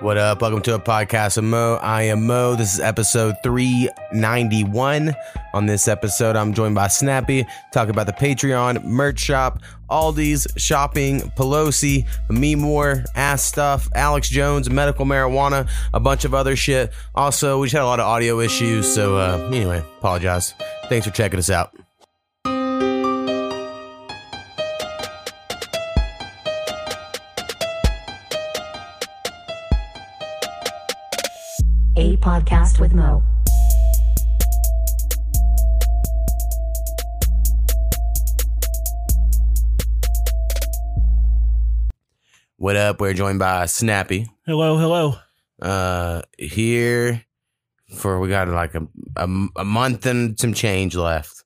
What up? Welcome to a podcast of Mo. I am Mo. This is episode 391. On this episode, I'm joined by Snappy, talking about the Patreon, merch shop, Aldi's, shopping, Pelosi, meme war, ass stuff, Alex Jones, medical marijuana, a bunch of other shit. Also, we just had a lot of audio issues, so uh, anyway, apologize. Thanks for checking us out. Podcast with Mo. What up? We're joined by Snappy. Hello, hello. uh here for we got like a, a a month and some change left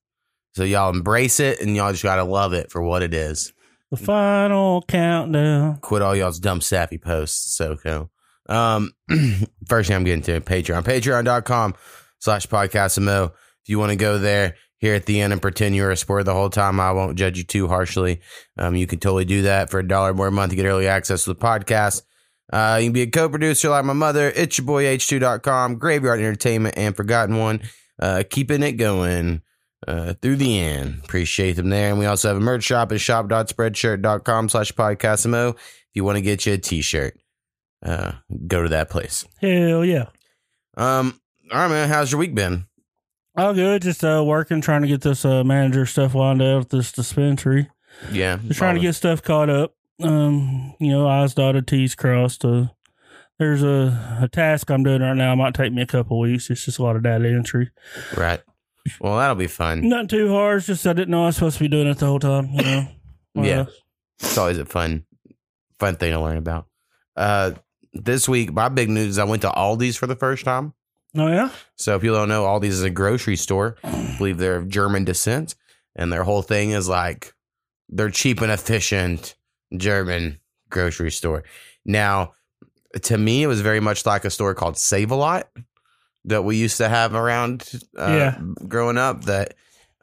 so y'all embrace it and y'all just gotta love it for what it is The final countdown. quit all y'all's dumb sappy posts so cool um first thing i'm getting to patreon patreon.com slash podcast mo if you want to go there here at the end and pretend you're a sport the whole time i won't judge you too harshly um you can totally do that for a dollar more a month to get early access to the podcast uh, you can be a co-producer like my mother. It's your boy H2.com, Graveyard Entertainment, and Forgotten One. Uh, keeping it going uh, through the end. Appreciate them there. And we also have a merch shop at shop.spreadshirt.com slash podcastmo. If you want to get you a t-shirt, uh, go to that place. Hell yeah. Um, all right, man. How's your week been? All good. Just uh, working, trying to get this uh, manager stuff lined out at this dispensary. Yeah. Just trying to get stuff caught up. Um, you know, I's dotted, T's crossed. Uh, there's a, a task I'm doing right now. It might take me a couple weeks. It's just a lot of data entry. Right. Well, that'll be fun. Not too hard. It's just I didn't know I was supposed to be doing it the whole time. You know. Yeah. Uh, It's always a fun, fun thing to learn about. Uh, this week, my big news is I went to Aldi's for the first time. oh yeah. So if you don't know, Aldi's is a grocery store. I believe they're of German descent, and their whole thing is like they're cheap and efficient German grocery store. Now, to me, it was very much like a store called Save a Lot that we used to have around uh, Yeah. growing up. That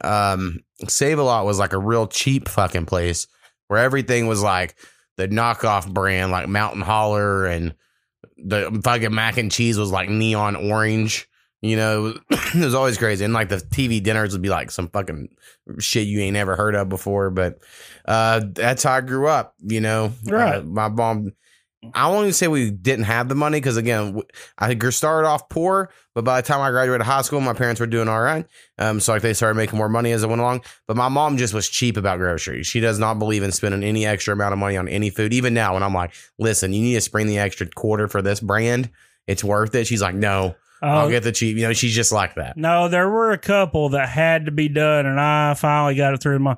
um, Save a Lot was like a real cheap fucking place where everything was like the knockoff brand, like Mountain Holler, and the fucking mac and cheese was like neon orange. You know, it was, always crazy. And like the TV dinners would be like some fucking shit you ain't ever heard of before. But uh that's how I grew up, you know. Right. Uh, my mom I won't even say we didn't have the money because again, I started off poor, but by the time I graduated high school, my parents were doing all right. Um, so like they started making more money as it went along. But my mom just was cheap about groceries. She does not believe in spending any extra amount of money on any food. Even now, when I'm like, listen, you need to spring the extra quarter for this brand, it's worth it. She's like, no, I'll Uh, get the cheap. You know, she's just like that. No, there were a couple that had to be done, and I finally got it through my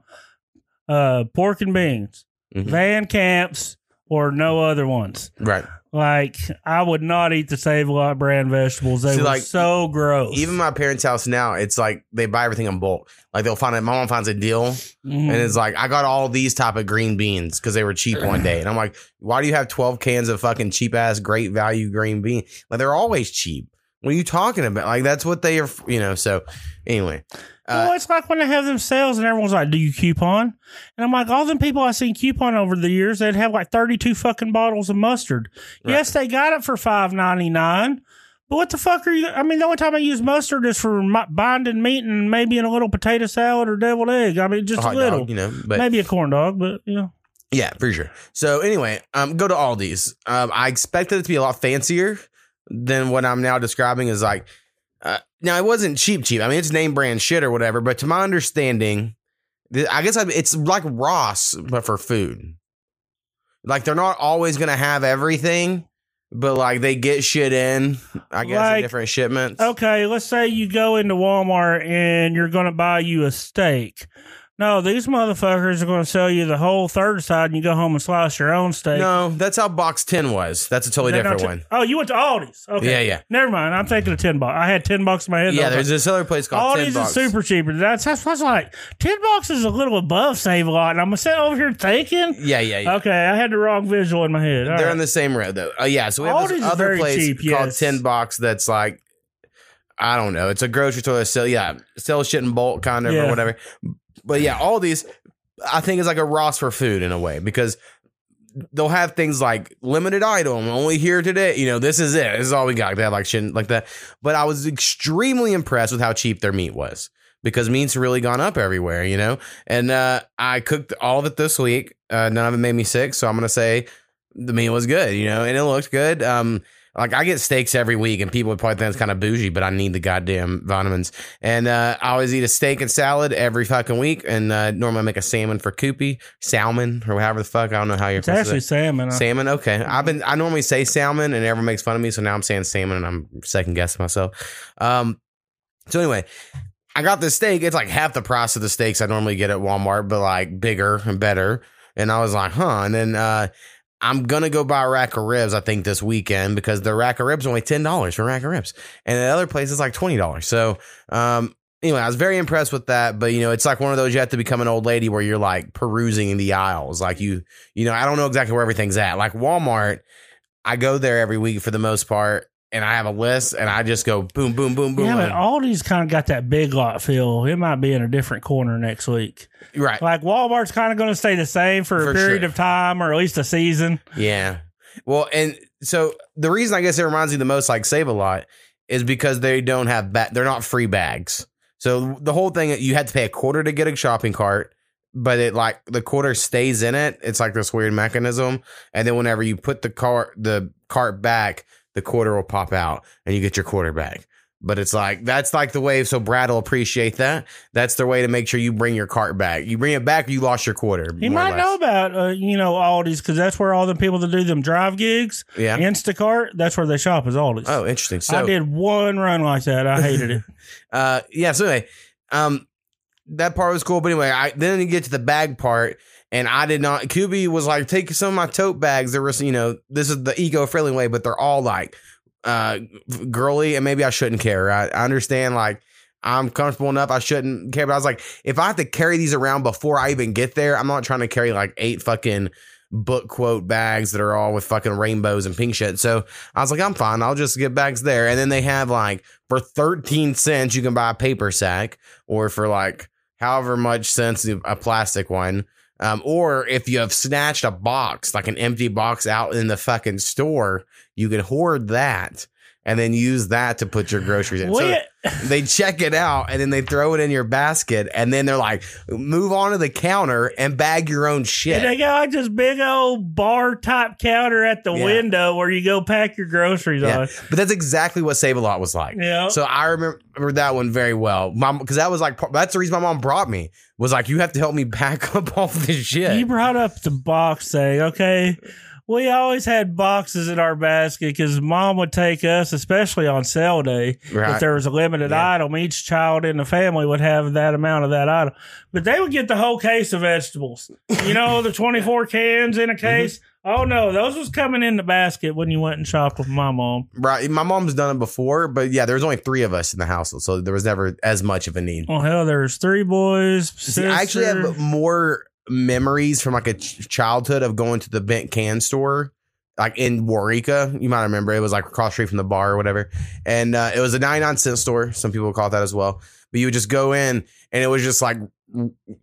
uh, pork and beans, Mhm. Van Camps, or no other ones. Right. Like I would not eat the Save a Lot brand vegetables. They See, were like, so gross. Even my parents' house now, it's like they buy everything in bulk. Like they'll find it. My mom finds a deal, Mhm. and it's like I got all these type of green beans because they were cheap one day, and I'm like, why do you have 12 cans of fucking cheap ass great value green bean? Like they're always cheap. What are you talking about? Like that's what they are. You know. So anyway, well, uh, it's like when they have them sales and everyone's like, "Do you coupon?" And I'm like, all them people I've seen coupon over the years, they'd have like 32 fucking bottles of mustard. Right. Yes, they got it for 5.99. But what the fuck are you? I mean, the only time I use mustard is for binding meat and maybe in a little potato salad or deviled egg. I mean, just a a little, dog, you know. But maybe a corn dog, but you know, Yeah, for sure. So anyway, um, go to Aldi's. Um, I expected it to be a lot fancier than what I'm now describing as like. Uh, now it wasn't cheap, cheap. I mean, it's name brand shit or whatever. But to my understanding, I guess it's like Ross, but for food. Like they're not always gonna have everything, but like they get shit in. I guess in different shipments. okay. Let's say you go into Walmart and you're going to buy you a steak. No, these motherfuckers are going to sell you the whole third side, and you go home and slice your own steak. No, that's how box ten was. That's a totally different t- one. Oh, you went to Aldi's. Okay. Yeah, yeah. Never mind. I'm thinking of ten bucks. I had ten bucks in my head. Yeah, there's this other place called Aldi's Ten is Bucks. super cheap. That's that's, that's like ten bucks is a little above Save a Lot, and I'm sitting over here thinking. Yeah, yeah, yeah. Okay, I had the wrong visual in my head. All They're right. on the same road though. Uh, yeah, so we have Aldi's this is other very place cheap, called yes. Tin Box that's like I don't know. It's a grocery store that sell yeah sells shit in bulk kind of or whatever. But yeah, Aldi's I think is like a Ross for food in a way because they'll have things like limited item, only here today. You know, this is it. This is all we got. They have like shit like that. But I was extremely impressed with how cheap their meat was because meat's really gone up everywhere, you know? And uh, I cooked all of it this week. Uh, none of it made me sick. So I'm to say the meat was good, you know, and it looked good. Um, like I get steaks every week, and people would probably think it's kind of bougie, but I need the goddamn vitamins. And uh, I always eat a steak and salad every fucking week, and uh, normally I make a salmon for Koopy, salmon or whatever the fuck. I don't know how you're. It's actually say. salmon. Salmon, okay. I've been I normally say salmon, and everyone makes fun of me, so now I'm saying salmon, and I'm second guessing myself. Um, so anyway, I got this steak. It's like half the price of the steaks I normally get at Walmart, but like bigger and better. And I was like, huh. And then uh, I'm gonna go buy a rack of ribs. I think this weekend because the rack of ribs only ten dollars for a rack of ribs, and the other place is like twenty dollars. So, um, anyway, I was very impressed with that. But you know, it's like one of those you have to become an old lady where you're like perusing in the aisles. Like you, you know, I don't know exactly where everything's at. Like Walmart, I go there every week for the most part, and I have a list, and I just go boom, boom, boom, boom. yeah, but Aldi's kind of got that big lot feel. It might be in a different corner next week. right. Like Walmart's kind of going to stay the same for, For a period sure. of time or at least a season. Yeah. Well, and so the reason I guess it reminds me the most like Save a Lot is because they don't have ba- they're not free bags. So the whole thing you had to pay a quarter to get a shopping cart, but it like the quarter stays in it. It's like this weird mechanism, and then whenever you put the cart the cart back, the quarter will pop out, and you get your quarter back. But it's like that's like the way. So Brad will appreciate that. That's the way to make sure you bring your cart back. You bring it back, you lost your quarter. You might know about, uh, you know, Aldi's because that's where all the people that do them drive gigs, Yeah. Instacart, that's where they shop is Aldi's. Oh, interesting. So I did one run like that. I hated it. uh yeah so anyway um that part was cool but anyway i then you get to the bag part and i did not Koopy was like take some of my tote bags. There was you know this is the eco-friendly way but they're all like uh girly and maybe i shouldn't care. I, I understand like i'm comfortable enough i shouldn't care but i was like if i have to carry these around before i even get there i'm not trying to carry like eight fucking book quote bags that are all with fucking rainbows and pink shit. So i was like i'm fine i'll just get bags there. And then they have like for 13 cents you can buy a paper sack or for like however much cents a plastic one um, or if you have snatched a box like an empty box out in the fucking store you can hoard that and then use that to put your groceries in. So they check it out and then they throw it in your basket and then they're like move on to the counter and bag your own shit they got like this big old bar top counter at the Yeah. window where you go pack your groceries Yeah. on. but that's exactly what save a lot was like Yeah. So I remember that one very well, mom, because that was like that's the reason my mom brought me was like you have to help me pack up all this shit. You brought up the box thing, okay? We always had boxes in our basket because mom would take us, especially on sale day, Right. if there was a limited Yeah. item. Each child in the family would have that amount of that item, but they would get the whole case of vegetables. You know, the twenty-four cans in a Mm-hmm. case. Oh no, those was coming in the basket when you went and shopped with my mom. right, my mom's done it before, but yeah, there was only three of us in the household, so there was never as much of a need. Well, hell, there's three boys. See, I actually have more memories from like a ch- childhood of going to the bent can store. Like in Waurika, you might remember it was like across street from the bar or whatever, and uh, it was a ninety nine cent store. Some people call it that as well. But you would just go in, and it was just like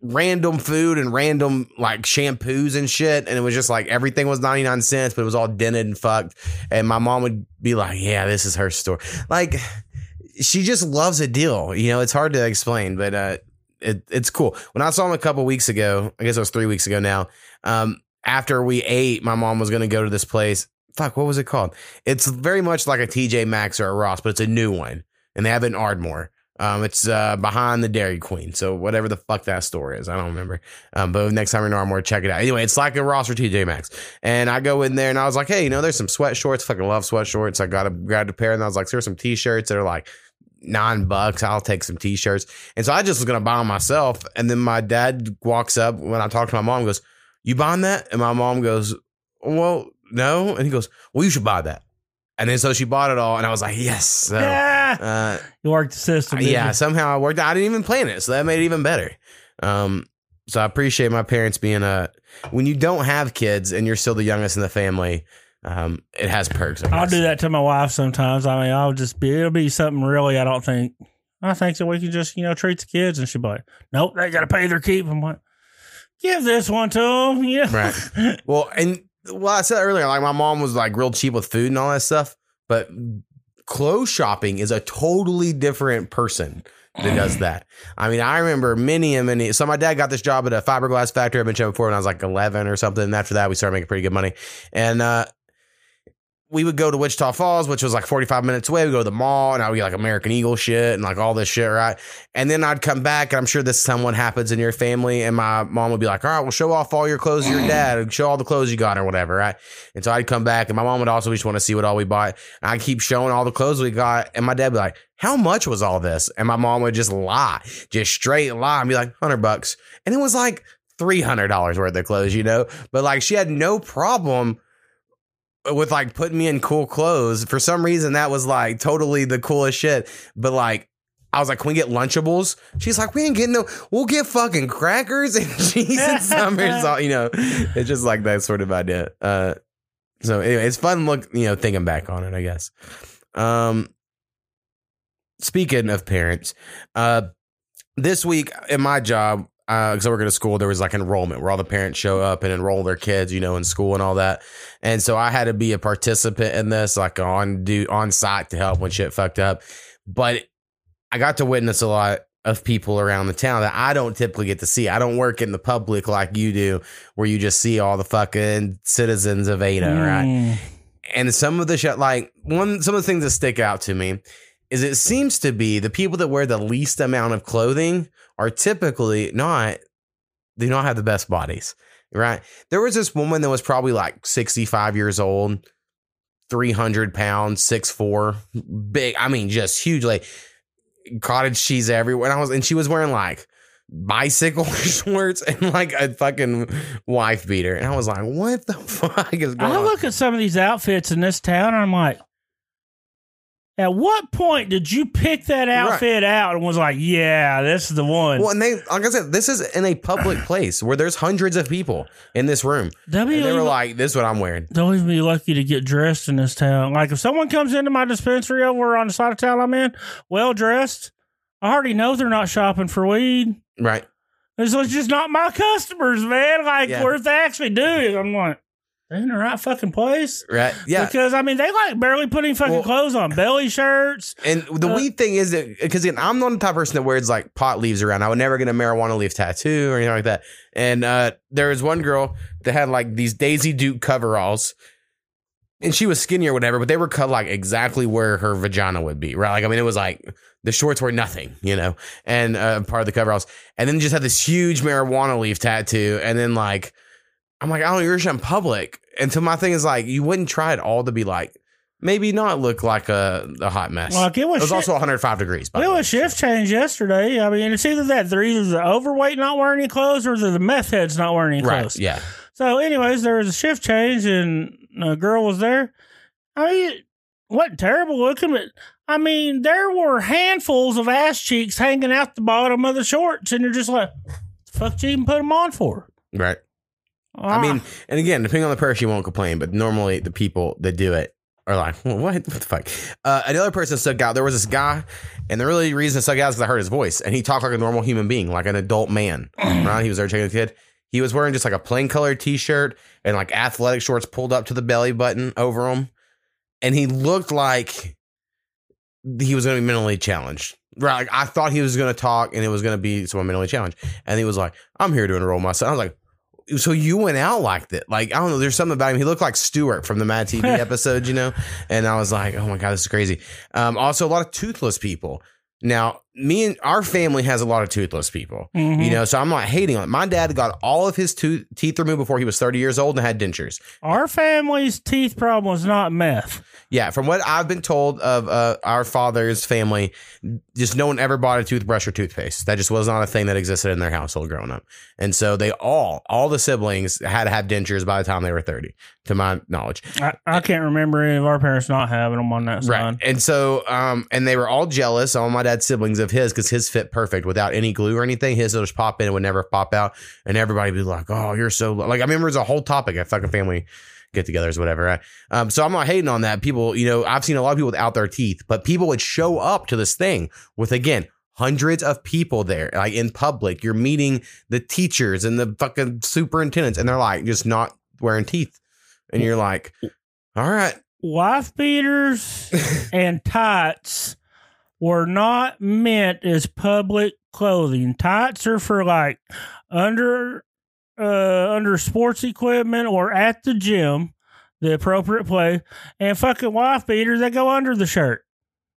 random food and random like shampoos and shit, and it was just like everything was ninety nine cents, but it was all dented and fucked. And my mom would be like, "Yeah, this is her store." Like she just loves a deal. You know, it's hard to explain, but uh, it, it's cool. When I saw him a couple weeks ago, I guess it was three weeks ago now. Um, after we ate, my mom was going to go to this place. Fuck, what was it called? It's very much like a TJ Maxx or a Ross, but it's a new one, and they have it in Ardmore. Um, it's uh, behind the Dairy Queen, so whatever the fuck that store is, I don't remember. Um, but next time you're in Ardmore, check it out. Anyway, it's like a Ross or TJ Maxx, and I go in there and I was like, hey, you know, there's some sweat shorts. Fucking love sweat shorts. I got a grabbed a pair, and I was like, there's some t-shirts that are like nine bucks. I'll take some t-shirts. And so I just was gonna buy them myself. And then my dad walks up when I talk to my mom, goes, You buying that? And my mom goes, Well, no. And he goes, Well, you should buy that. And then so she bought it all, and I was like, Yes. So, yeah, uh, you worked the system. yeah, you? somehow I worked. I didn't even plan it, so that made it even better. Um, so I appreciate my parents being a. When you don't have kids and you're still the youngest in the family, um, it has perks. I'll do that to my wife sometimes. I mean, I'll just be, it'll be something really, I don't think, I think that we can just, you know, treat the kids. And she'll be like, nope, they got to pay their keep. I'm like, give this one to them. Yeah. Right. Well, and well, I said earlier, like my mom was like real cheap with food and all that stuff, but clothes shopping is a totally different person that does that. I mean, I remember many and many. So my dad got this job at a fiberglass factory. I've been showing before when I was like 11 or something. And after that, we started making pretty good money. And uh, we would go to Wichita Falls, which was like 45 minutes away. We go to the mall and I would get like American Eagle shit and like all this shit, right? And then I'd come back and I'm sure this somewhat happens in your family. And my mom would be like, all right, well, show off all your clothes to your dad, show all the clothes you got or whatever, right? And so I'd come back and my mom would also just want to see what all we bought. And I'd keep showing all the clothes we got. And my dad would be like, how much was all this? And my mom would just lie, just straight lie and be like, 100 bucks. And it was like, $300 worth of clothes, you know? But like she had no problem with like putting me in cool clothes. For some reason, that was like totally the coolest shit. But like, I was like, can we get Lunchables? She's like, we ain't getting no, we'll get fucking crackers and cheese and summer salt. You know, it's just like that sort of idea. Uh, so anyway, it's fun look, you know, thinking back on it, I guess. Um, speaking of parents, uh, this week in my job, because uh, I work at a school, there was like enrollment where all the parents show up and enroll their kids, you know, in school and all that. And so I had to be a participant in this, like on do on site to help when shit fucked up. But I got to witness a lot of people around the town that I don't typically get to see. I don't work in the public like you do, where you just see all the fucking citizens of Ada, Mm. right? And some of the shit, like one, some of the things that stick out to me is it seems to be the people that wear the least amount of clothing are typically not they don't have the best bodies right? There was this woman that was probably like 65 years old 300 pounds 6'4 big i mean just huge like cottage cheese everywhere and i was and she was wearing like bicycle shorts and like a fucking wife beater and i was like what the fuck is going I on look at some of these outfits in this town and I'm like, at what point did you pick that outfit out and was like, yeah, this is the one? well and they like i said this is in a public place where there's hundreds of people in this room They'll and they were like this is what i'm wearing They'll even be lucky to get dressed in this town. Like if someone comes into my dispensary over on the side of town I'm in, well dressed, I already know they're not shopping for weed. right It's just not my customers, man. Like Yeah. where if they actually do it, I'm like, in the right fucking place. right yeah Because I mean, they like barely putting fucking Well- clothes on, belly shirts. And the Uh, weird thing is that because I'm not the type of person that wears like pot leaves around. I would never get a marijuana leaf tattoo or anything like that. And uh, there was one girl that had like these Daisy Duke coveralls, and she was skinny or whatever, but they were cut like exactly where her vagina would be. Right? Like I mean, it was like the shorts were nothing, you know, and uh, part of the coveralls, and then just had this huge marijuana leaf tattoo, and then like. I'm like, I don't you're in public. And so my thing is like, you wouldn't try it all to be like, maybe not look like a, a hot mess. Like it It was, was also 105 degrees. By it was shift change yesterday. I mean, it's either that they're either the overweight not wearing any clothes or the meth heads not wearing any Right. clothes. Yeah. So, anyways, there was a shift change and a girl was there. I mean, wasn't terrible looking, but I mean, there were handfuls of ass cheeks hanging out the bottom of the shorts, and you're just like, the fuck you even put them on for? Right. Ah. I mean, and again, depending on the person, you won't complain, but normally the people that do it are like, well, what? What the fuck? Uh, another person stuck out. There was this guy, and the really reason it stuck out is because I heard his voice, and he talked like a normal human being, like an adult man. right? He was there checking the kid. He was wearing just like a plain colored t shirt and like athletic shorts pulled up to the belly button over him. And he looked like he was going to be mentally challenged. Right. Like I thought he was going to talk and it was going to be someone mentally challenged. And he was like, I'm here to enroll my son. I was like, so you went out like that? Like, I don't know. There's something about him. He looked like Stuart from the Mad TV episode, you know? And I was like, oh my God, this is crazy. Um, also, a lot of toothless people. Now, me and our family has a lot of toothless people, Mhm. you know, so I'm not hating on it. My dad got all of his tooth, teeth removed before he was 30 years old and had dentures. our family's teeth problem was not meth. Yeah, from what I've been told of uh, our father's family, just no one ever bought a toothbrush or toothpaste. That just was not a thing that existed in their household growing up. And so they all, all the siblings had to have dentures by the time they were 30, to my knowledge. I, I can't remember any of our parents not having them on that Right. side. And so, um, and they were all jealous, all my dad's siblings of his, because his fit perfect without any glue or anything. His would just pop in, it would never pop out. And everybody would be like, oh, you're so, like, I remember it was a whole topic at fucking family get togethers, or whatever. Right? Um, so I'm not hating on that. People, you know, I've seen a lot of people without their teeth, but people would show up to this thing with, again, hundreds of people there, like in public. You're meeting the teachers and the fucking superintendents, and they're like just not wearing teeth and you're like, all right, Wife beaters and tights were not meant as public clothing. Tights are for like under uh under sports equipment or at the gym, the appropriate place. And fucking wife beaters that go under the shirt.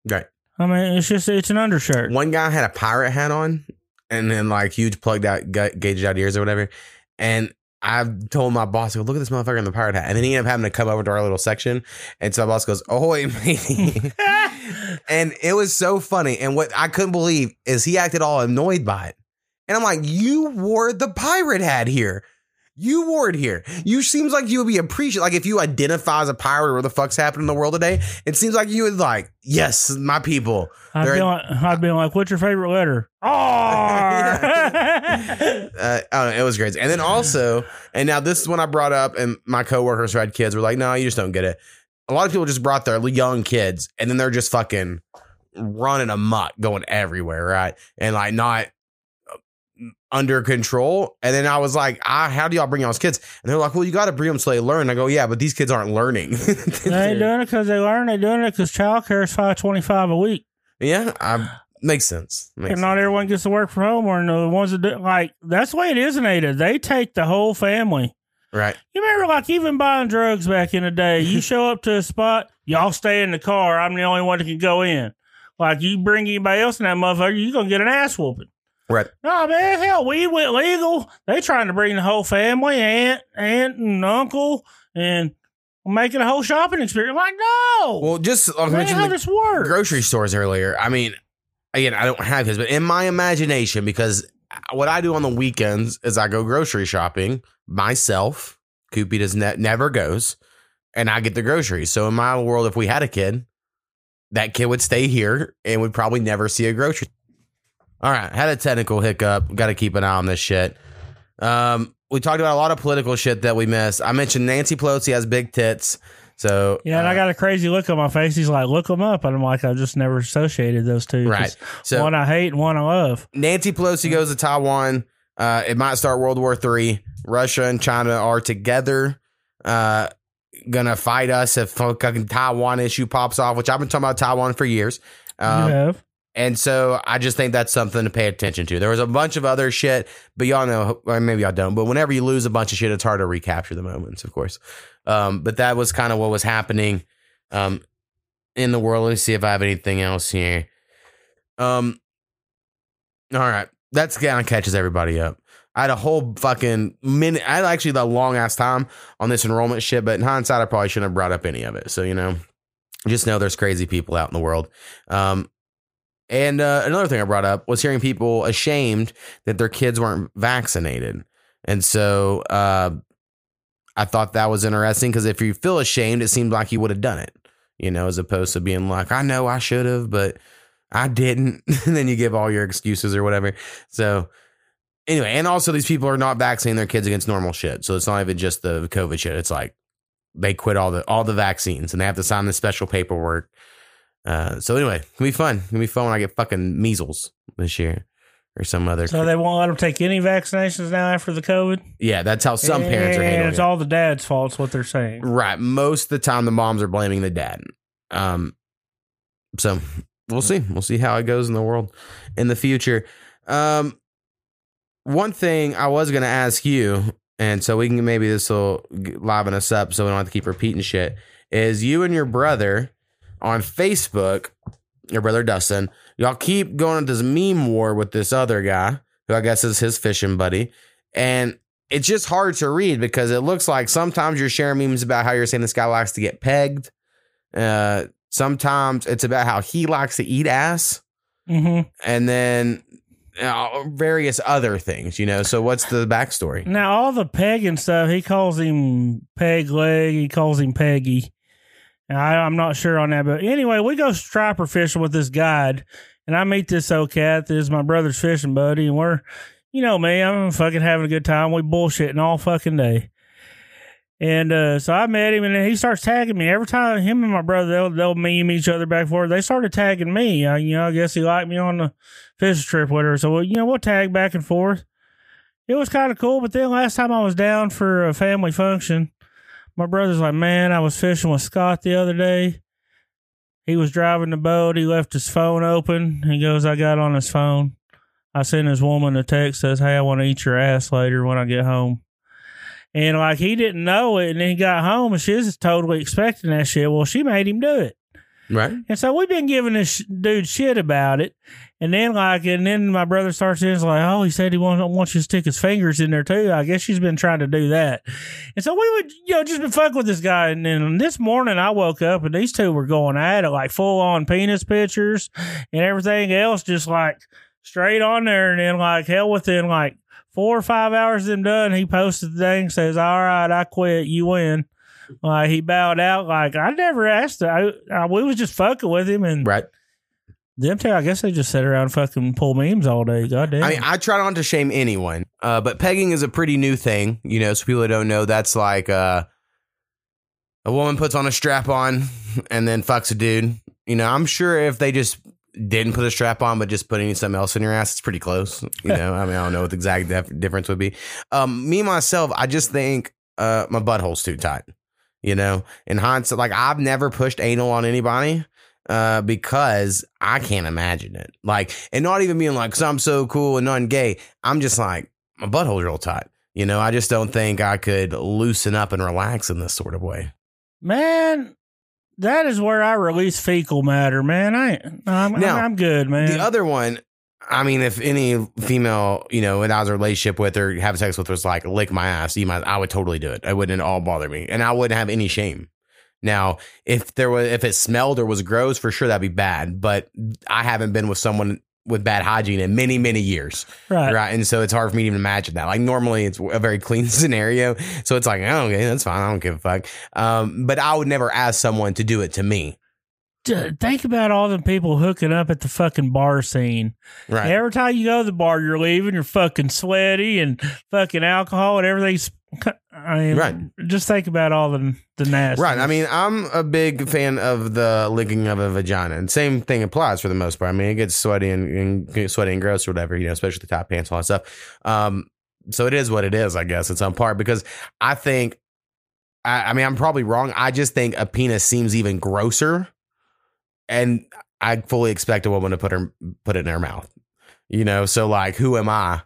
right. I mean, it's just it's an undershirt. One guy had a pirate hat on, and then like huge plugged out, ga- gauged out ears or whatever. And I told my boss, go, look at this motherfucker in the pirate hat. And then he ended up having to come over to our little section. And so my boss goes, Ahoy, matey. and it was so funny. And what I couldn't believe is he acted all annoyed by it. And I'm like, you wore the pirate hat here. You wore it here. You seems like you would be appreciated. Like if you identify as a pirate or what the fuck's happening in the world today, it seems like you would like, yes, my people. I'd be, like, I'd be like, "What's your favorite letter?" Uh, know, it was great. And then also, and now this is when I brought up, and my coworkers who had kids were like, "No, you just don't get it." A lot of people just brought their young kids, and then they're just fucking running amok, going everywhere, right? And like not uh, under control. And then I was like, ah, "How do y'all bring y'all's kids?" And they're like, "Well, you got to bring them so they learn." I go, "Yeah, but these kids aren't learning." they ain't doing it because they learn. They're doing it because childcare is five twenty five a week, yeah, I, makes sense. Makes and not everyone gets to work from home. Or the ones that do, like that's the way it is in Ada. They take the whole family. right. You remember, like even buying drugs back in the day. You show up to a spot, y'all stay in the car. I'm the only one that can go in. Like you bring anybody else in that motherfucker, you gonna get an ass whooping. Right. No man, hell, weed went legal. They trying to bring the whole family, aunt, aunt, and uncle, and making a whole shopping experience. Like no, Well, just like I mentioned how the this works. grocery stores earlier. I mean, again, I don't have his, but in my imagination, because what I do on the weekends is I go grocery shopping myself. Koopy does ne- never goes, and I get the groceries. So in my world, if we had a kid, that kid would stay here and would probably never see a grocery. All right, had a technical hiccup. Got to keep an eye on this shit. Um, we talked about a lot of political shit that we missed. I mentioned Nancy Pelosi has big tits. So Yeah, and uh, I got a crazy look on my face. He's like, "Look them up," and I'm like, "I just never associated those two. Right. So one I hate and one I love." Nancy Pelosi goes to Taiwan. Uh, it might start World War Three. Russia and China are together. Uh, gonna fight us if fucking Taiwan issue pops off, which I've been talking about Taiwan for years. you Um, have. And so I just think that's something to pay attention to. There was a bunch of other shit, but y'all know, or maybe y'all don't, but whenever you lose a bunch of shit, it's hard to recapture the moments, of course. Um, but that was kind of what was happening um, in the world. Let's see if I have anything else here. Um, all right. That's kind of catches everybody up. I had a whole fucking minute. I had actually the long ass time on this enrollment shit, but in hindsight, I probably shouldn't have brought up any of it. So, you know, just know there's crazy people out in the world. Um, and uh, another thing I brought up was hearing people ashamed that their kids weren't vaccinated. And so uh, I thought that was interesting because if you feel ashamed, it seems like you would have done it, you know, as opposed to being like, I know I should have, but I didn't. and then you give all your excuses or whatever. So anyway, and also these people are not vaccinating their kids against normal shit. So it's not even just the COVID shit. It's like they quit all the all the vaccines and they have to sign this special paperwork. Uh, so anyway, it's gonna be fun. It's gonna be fun when I get fucking measles this year or some other. So they won't let them take any vaccinations now after the COVID. yeah, that's how some parents are And handling It's it. all the dad's fault. What they're saying. Right. Most of the time, the moms are blaming the dad. Um, so we'll see. We'll see how it goes in the world in the future. Um, one thing I was going to ask you, and so we can maybe this will liven us up so we don't have to keep repeating shit, is you and your brother on Facebook, your brother Dustin, y'all keep going into this meme war with this other guy who I guess is his fishing buddy. And it's just hard to read because it looks like sometimes you're sharing memes about how you're saying this guy likes to get pegged. Uh, sometimes it's about how he likes to eat ass, hmm and then uh, various other things. You know. So what's the backstory? Now all the pegging stuff, he calls him peg leg. He calls him Peggy. And I, I'm not sure on that, but anyway, we go striper fishing with this guide, and I meet this old cat that is my brother's fishing buddy, and we're, you know me, I'm fucking having a good time. We bullshitting all fucking day. And uh, so I met him, and he starts tagging me every time. Him and my brother, they'll they'll meme each other back and forth. They started tagging me. I, you know, I guess he liked me on the fishing trip whatever. So you know, we'll tag back and forth. It was kind of cool. But then last time I was down for a family function, my brother's like, man, I was fishing with Scott the other day. He was driving the boat. He left his phone open. He goes, I got on his phone. I sent his woman a text says, "Hey, I want to eat your ass later when I get home." And like he didn't know it, and then he got home, and she was totally expecting that shit. Well, she made him do it, Right. and so we've been giving this dude shit about it. And then like, and then my brother starts in, like, oh, he said he wants, wants you to stick his fingers in there too. I guess she's been trying to do that. And so we would, you know, just been fucking with this guy. And then this morning I woke up and these two were going at it, like full on penis pictures and everything else, just like straight on there. And then like hell within like four or five hours of them done, he posted the thing, says, all right, I quit. You win. Like he bowed out. Like I never asked. I, I we was just fucking with him and Right. them two, I guess they just sit around and fucking pull memes all day. God damn. I mean, I try not to shame anyone, uh, but pegging is a pretty new thing. You know, so people that don't know, that's like uh, a woman puts on a strap on and then fucks a dude. You know, I'm sure if they just didn't put a strap on, but just putting something else in your ass, it's pretty close. You know, I mean, I don't know what the exact def- difference would be. Um, me myself, I just think uh, my butthole's too tight. You know, in hindsight, like I've never pushed anal on anybody uh, because I can't imagine it. Like, and not even being like, because I'm so cool and non gay. I'm just like, my butthole's real tight. You know, I just don't think I could loosen up and relax in this sort of way. man, that is where I release fecal matter, man. I I'm, Now, I'm good, man. The other one, I mean, if any female, you know, that I was a relationship with or have sex with was like, lick my ass, eat my, I would totally do it. It wouldn't at all bother me. And I wouldn't have any shame. Now, if there was, if it smelled or was gross, for sure that'd be bad. But I haven't been with someone with bad hygiene in many, many years. right. Right. And so it's hard for me to even imagine that. Like normally it's a very clean scenario. So it's like, oh, okay, that's fine. I don't give a fuck. Um, but I would never ask someone to do it to me. Think about all the people hooking up at the fucking bar scene. Right. Every time you go to the bar, you're leaving, you're fucking sweaty and fucking alcohol and everything's. I mean, Right. Just think about all the the nasty. Right. I mean, I'm a big fan of the licking of a vagina, and same thing applies for the most part. I mean, it gets sweaty and, and gets sweaty and gross or whatever, you know, especially the top pants, all that stuff. Um, so it is what it is, I guess, in some part, because I think, I, I mean, I'm probably wrong. I just think a penis seems even grosser, and I fully expect a woman to put her put it in her mouth. You know, so like, who am I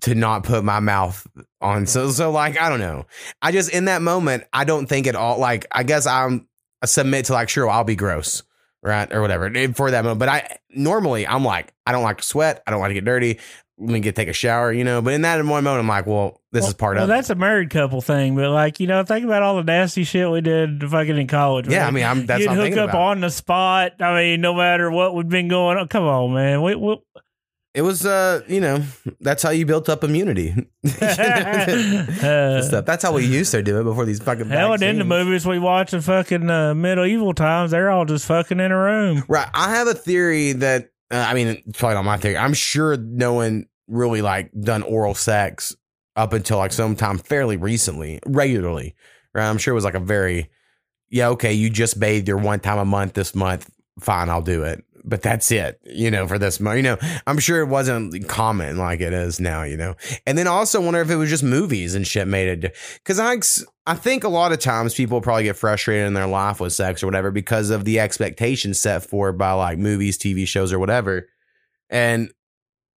to not put my mouth on? So, so like, I don't know. I just in that moment, I don't think at all. Like, I guess I'm I submit to like, sure, I'll be gross, right, or whatever eh, for that moment. But I normally I'm like, I don't like to sweat. I don't like to get dirty. Let me get take a shower, you know. But in that one moment, I'm like, well, this is part well, of. it. that's a married couple thing, but like you know, think about all the nasty shit we did fucking in college. Yeah. I mean, I'm that's You'd what I'm hook up about. on the spot. I mean, no matter what we've been going on. Come on, man. We, we, It was, uh, you know, that's how you built up immunity. uh, Stuff. That's how we used to do it before these fucking. hell, and in the movies we watch in fucking uh, medieval times, they're all just fucking in a room. Right. I have a theory that uh, I mean, it's probably not my theory. I'm sure no one really like done oral sex up until like sometime fairly recently, regularly. Right. I'm sure it was like a very yeah, okay, you just bathed your one time a month this month. Fine, I'll do it. But that's it, you know, for this. You know, I'm sure it wasn't common like it is now, you know. And then also wonder if it was just movies and shit made it. Because I, I think a lot of times people probably get frustrated in their life with sex or whatever because of the expectations set for by like movies, TV shows, or whatever. And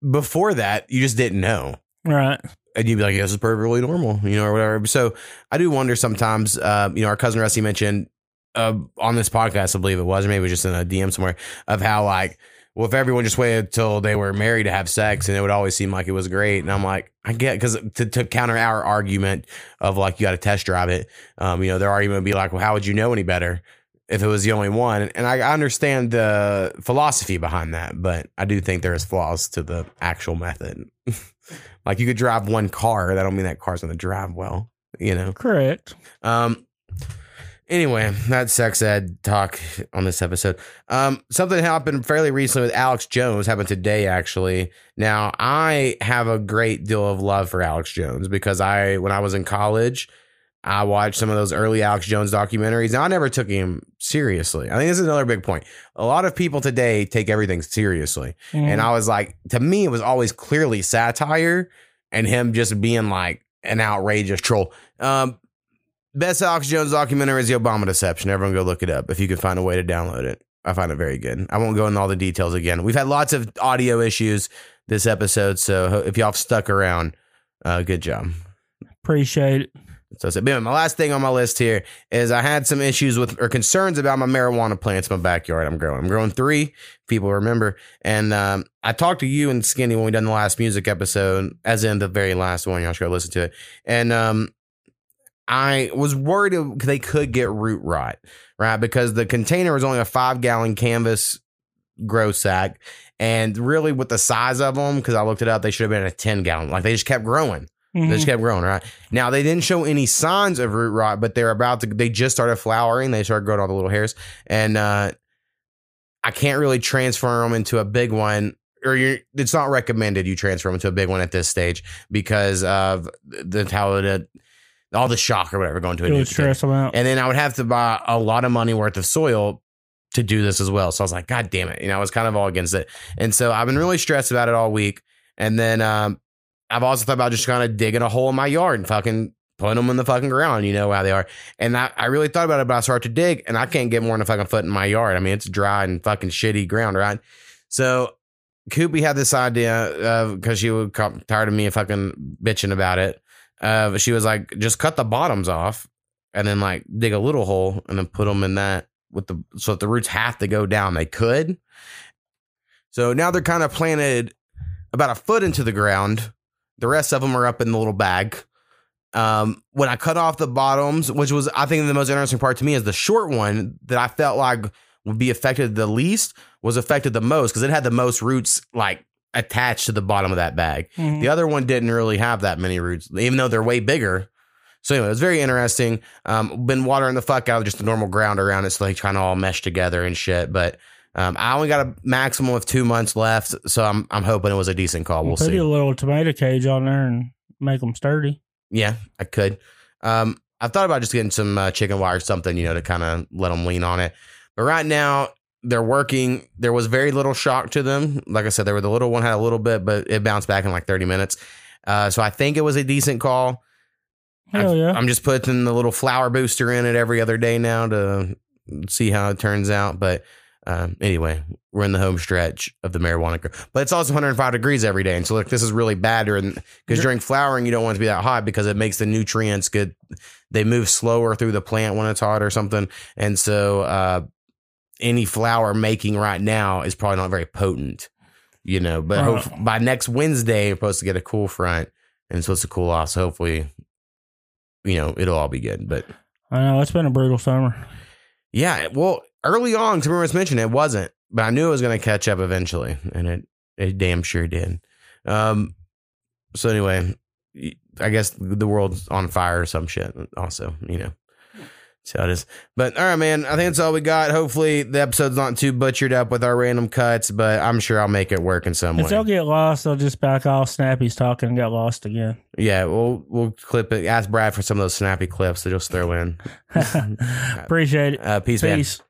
before that, you just didn't know Right. and you'd be like, yeah, "This is perfectly normal," you know, or whatever. So I do wonder sometimes. Uh, you know, our cousin Rusty mentioned uh, on this podcast, I believe it was, or maybe it was just in a DM somewhere, of how like, well, if everyone just waited till they were married to have sex, and it would always seem like it was great. And I'm like, I get because to, to counter our argument of like you got to test drive it, um, you know, their argument would be like, well, how would you know any better? If it was the only one, and I I understand the philosophy behind that, but I do think there is flaws to the actual method. Like you could drive one car, that don't mean that car's gonna drive well, you know. Correct. Um anyway, that's sex ed talk on this episode. Um something happened fairly recently with Alex Jones, happened today actually. Now I have a great deal of love for Alex Jones because I when I was in college, I watched some of those early Alex Jones documentaries. Now I never took him seriously. I think this is another big point. A lot of people today take everything seriously. And I was like, to me, it was always clearly satire and him just being like an outrageous troll. Um, Best Alex Jones documentary is the Obama deception. Everyone go look it up if you can find a way to download it. I find it very good. I won't go into all the details again. We've had lots of audio issues this episode, so if y'all have stuck around, uh, good job. Appreciate it. So, so anyway, my last thing on my list here is I had some issues with or concerns about my marijuana plants in my backyard. I'm growing. I'm growing three. People remember, and um, I talked to you and Skinny when we done the last music episode, as in the very last one. Y'all should go listen to it. And um, I was worried they could get root rot, right? Because the container was only a five gallon canvas grow sack, and really with the size of them, because I looked it up, they should have been a ten gallon. Like they just kept growing. They just Mhm. kept growing, right? Now they didn't show any signs of root rot, but they're about to. They just started flowering. They started growing all the little hairs, and uh, I can't really transfer them into a big one. Or you're, it's not recommended you transfer them to a big one at this stage because of the how it, all the shock or whatever going to a It new stress them out. And then I would have to buy a lot of money worth of soil to do this as well. So I was like, God damn it. You know, I was kind of all against it. And so I've been really stressed about it all week. And then um, I've also thought about just kind of digging a hole in my yard and fucking putting them in the fucking ground. You know how they are. And I, I really thought about it, but I started to dig and I can't get more than a fucking foot in my yard. I mean, it's dry and fucking shitty ground, right? So Koopy had this idea because she was tired of me fucking bitching about it. Uh, she was like, just cut the bottoms off and then like dig a little hole and then put them in that with the so if the roots have to go down, they could. So now they're kind of planted about a foot into the ground. The rest of them are up in the little bag. Um, when I cut off the bottoms, which was I think the most interesting part to me is the short one that I felt like would be affected the least was affected the most because it had the most roots like attached to the bottom of that bag. Mhm. The other one didn't really have that many roots, even though they're way bigger. So anyway, it was very interesting. Um, been watering the fuck out of just the normal ground around it, so they kind of all mesh together and shit. But um, I only got a maximum of two months left, so I'm I'm hoping it was a decent call. We'll Put see. a little tomato cage on there and make them sturdy. Yeah, I could. Um, I've thought about just getting some uh, chicken wire or something, you know, to kind of let them lean on it. But right now, they're working. There was very little shock to them. Like I said, there were the little one had a little bit, but it bounced back in like 30 minutes. Uh, so I think it was a decent call. Hell yeah. I'm just putting the little flower booster in it every other day now to see how it turns out. But um, anyway, we're in the home stretch of the marijuana. grow. But it's also 105 degrees every day. And so, look, this is really bad during because during flowering, you don't want it to be that hot because it makes the nutrients good. They move slower through the plant when it's hot or something. And so, uh, any flower making right now is probably not very potent, you know. But hope, by next Wednesday, you're supposed to get a cool front and it's supposed to cool off. So, hopefully, you know, it'll all be good. But I know it's been a brutal summer. yeah, well, early on, to was mentioned, it wasn't, but I knew it was going to catch up eventually, and it it damn sure did. Um, so anyway, I guess the world's on fire or some shit. Also, you know, so it is. But all right, man, I think that's all we got. Hopefully, the episode's not too butchered up with our random cuts, but I'm sure I'll make it work in some way. If they'll get lost, they'll just back off. Snappy's talking and got lost again. Yeah, we'll we'll clip it. Ask Brad for some of those snappy clips to just throw in. Appreciate it. Uh, peace, man. Peace.